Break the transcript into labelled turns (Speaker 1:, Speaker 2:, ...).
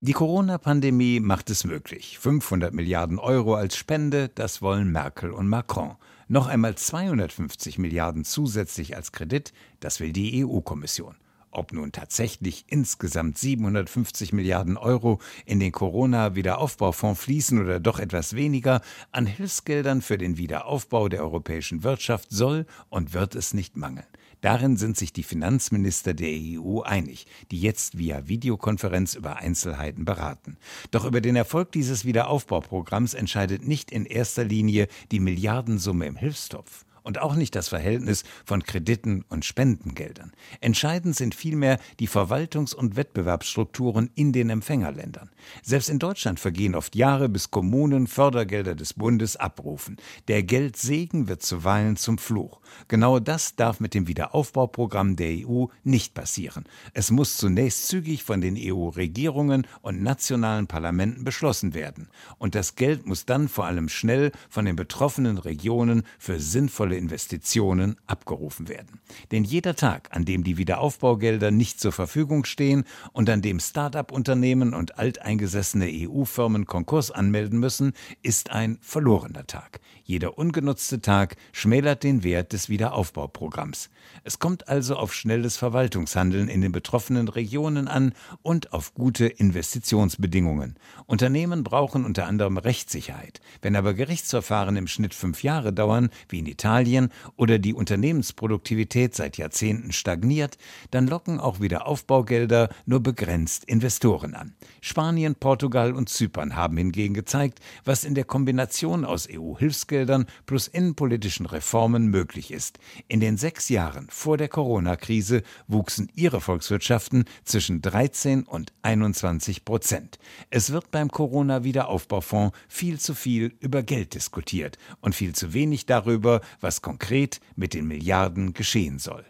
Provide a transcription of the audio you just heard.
Speaker 1: Die Corona-Pandemie macht es möglich. 500 Milliarden Euro als Spende, das wollen Merkel und Macron. Noch einmal 250 Milliarden zusätzlich als Kredit, das will die EU-Kommission. Ob nun tatsächlich insgesamt 750 Milliarden Euro in den Corona-Wiederaufbaufonds fließen oder doch etwas weniger, an Hilfsgeldern für den Wiederaufbau der europäischen Wirtschaft soll und wird es nicht mangeln. Darin sind sich die Finanzminister der EU einig, die jetzt via Videokonferenz über Einzelheiten beraten. Doch über den Erfolg dieses Wiederaufbauprogramms entscheidet nicht in erster Linie die Milliardensumme im Hilfstopf und auch nicht das Verhältnis von Krediten und Spendengeldern. Entscheidend sind vielmehr die Verwaltungs- und Wettbewerbsstrukturen in den Empfängerländern. Selbst in Deutschland vergehen oft Jahre, bis Kommunen Fördergelder des Bundes abrufen. Der Geldsegen wird zuweilen zum Fluch. Genau das darf mit dem Wiederaufbauprogramm der EU nicht passieren. Es muss zunächst zügig von den EU-Regierungen und nationalen Parlamenten beschlossen werden. Und das Geld muss dann vor allem schnell von den betroffenen Regionen für sinnvolle Investitionen abgerufen werden. Denn jeder Tag, an dem die Wiederaufbaugelder nicht zur Verfügung stehen und an dem Start-up-Unternehmen und alteingesessene EU-Firmen Konkurs anmelden müssen, ist ein verlorener Tag. Jeder ungenutzte Tag schmälert den Wert des Wiederaufbauprogramms. Es kommt also auf schnelles Verwaltungshandeln in den betroffenen Regionen an und auf gute Investitionsbedingungen. Unternehmen brauchen unter anderem Rechtssicherheit. Wenn aber Gerichtsverfahren im Schnitt fünf Jahre dauern, wie in Italien, Italien oder die Unternehmensproduktivität seit Jahrzehnten stagniert, dann locken auch wieder Aufbaugelder nur begrenzt Investoren an. Spanien, Portugal und Zypern haben hingegen gezeigt, was in der Kombination aus EU-Hilfsgeldern plus innenpolitischen Reformen möglich ist. In den sechs Jahren vor der Corona-Krise wuchsen ihre Volkswirtschaften zwischen 13 und 21 Prozent. Es wird beim Corona-Wiederaufbaufonds viel zu viel über Geld diskutiert und viel zu wenig darüber, was konkret mit den Milliarden geschehen soll.